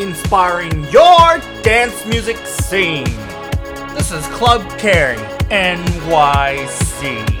inspiring your dance music scene. This is Club Carry NYC.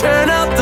Turn up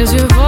mes yeux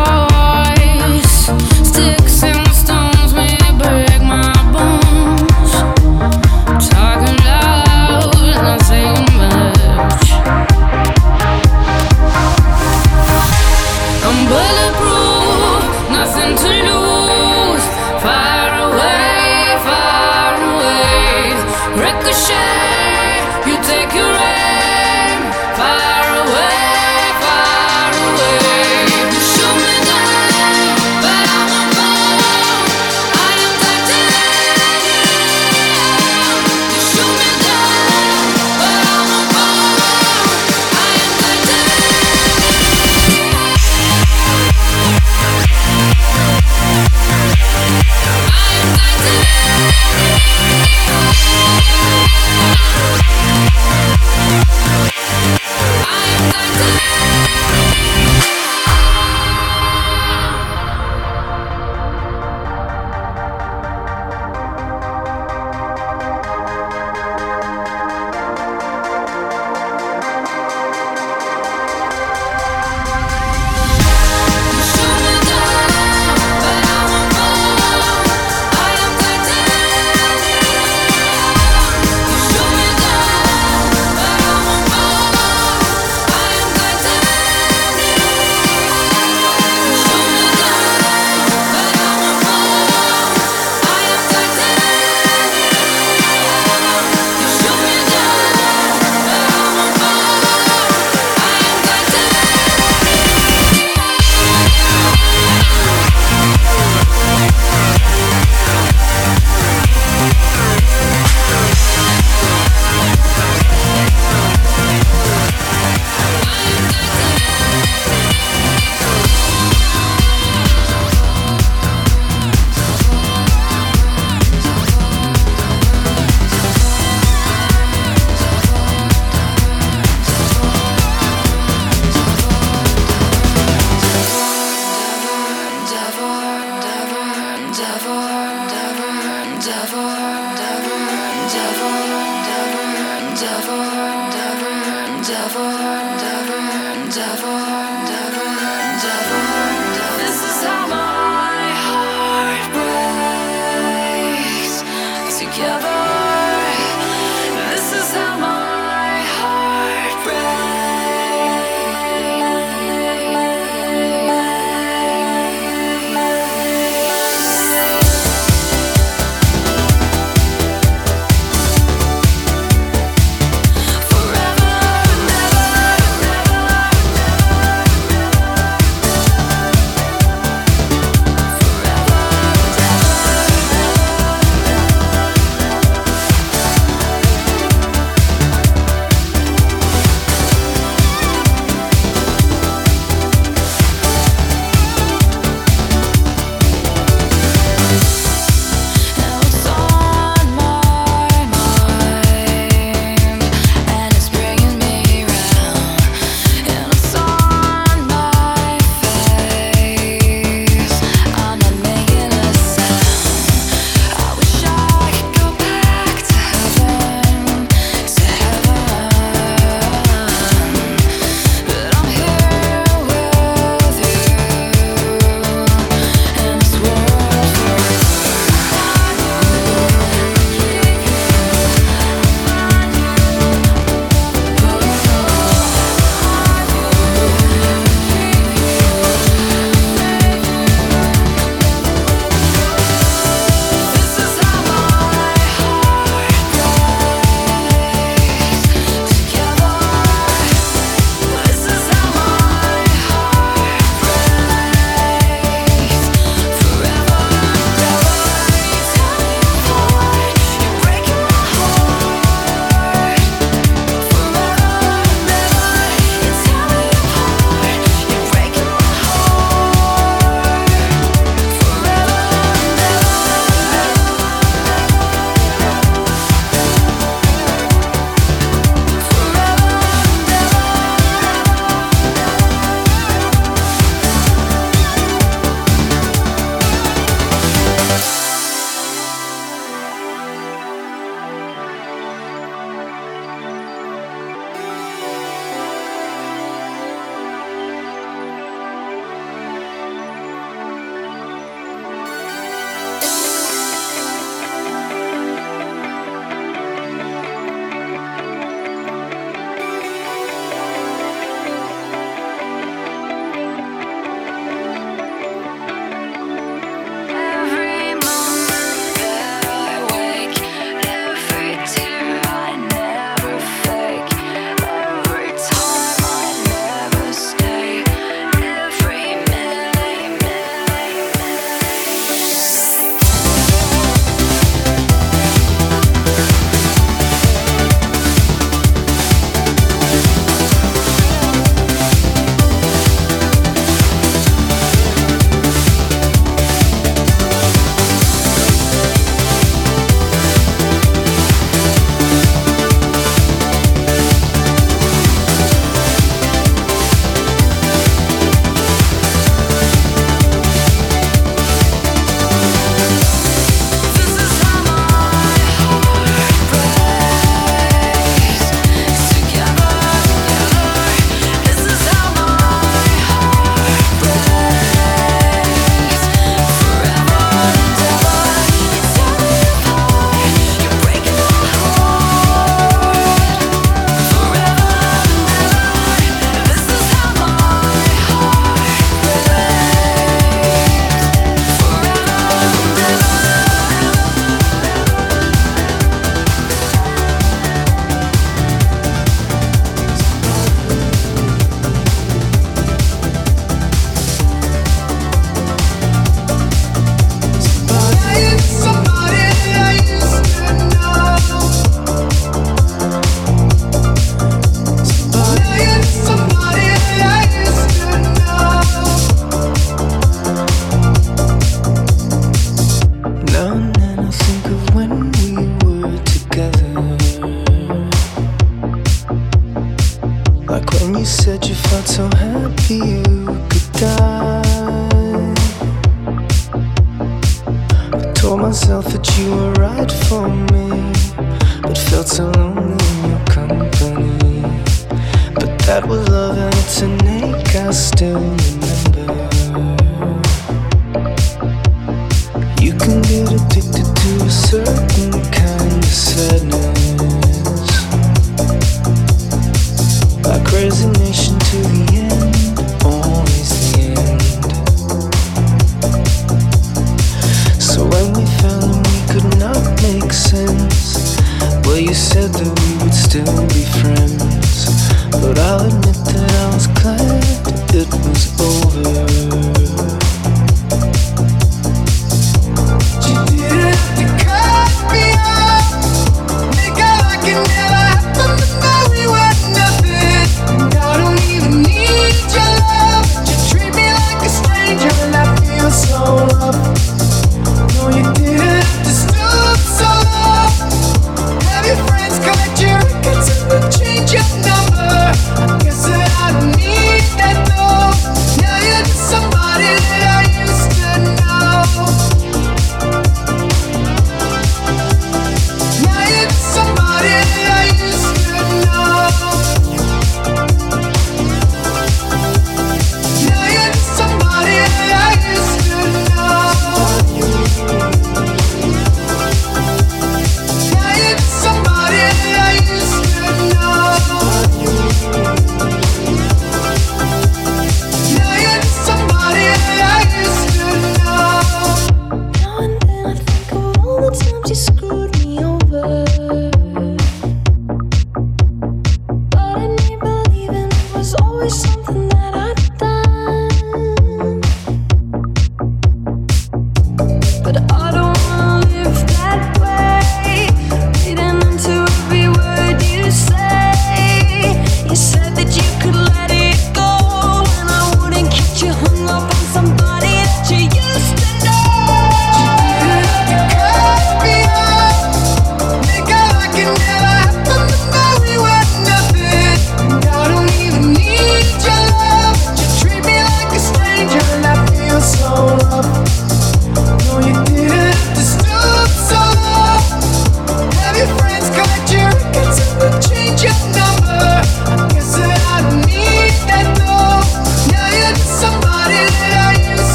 it was over.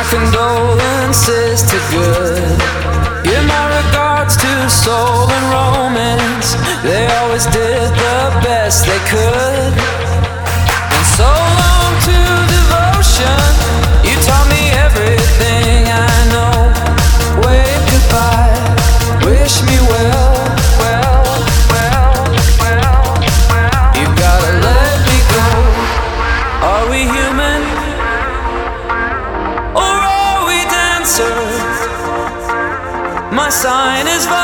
my condolences to good. Give my regards to soul and romance. They always did the best they could. sign is.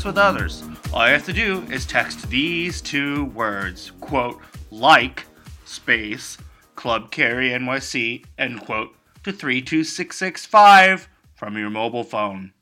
This with others. All you have to do is text these two words, quote, like, space, Club Carry NYC, end quote, to 32665 from your mobile phone.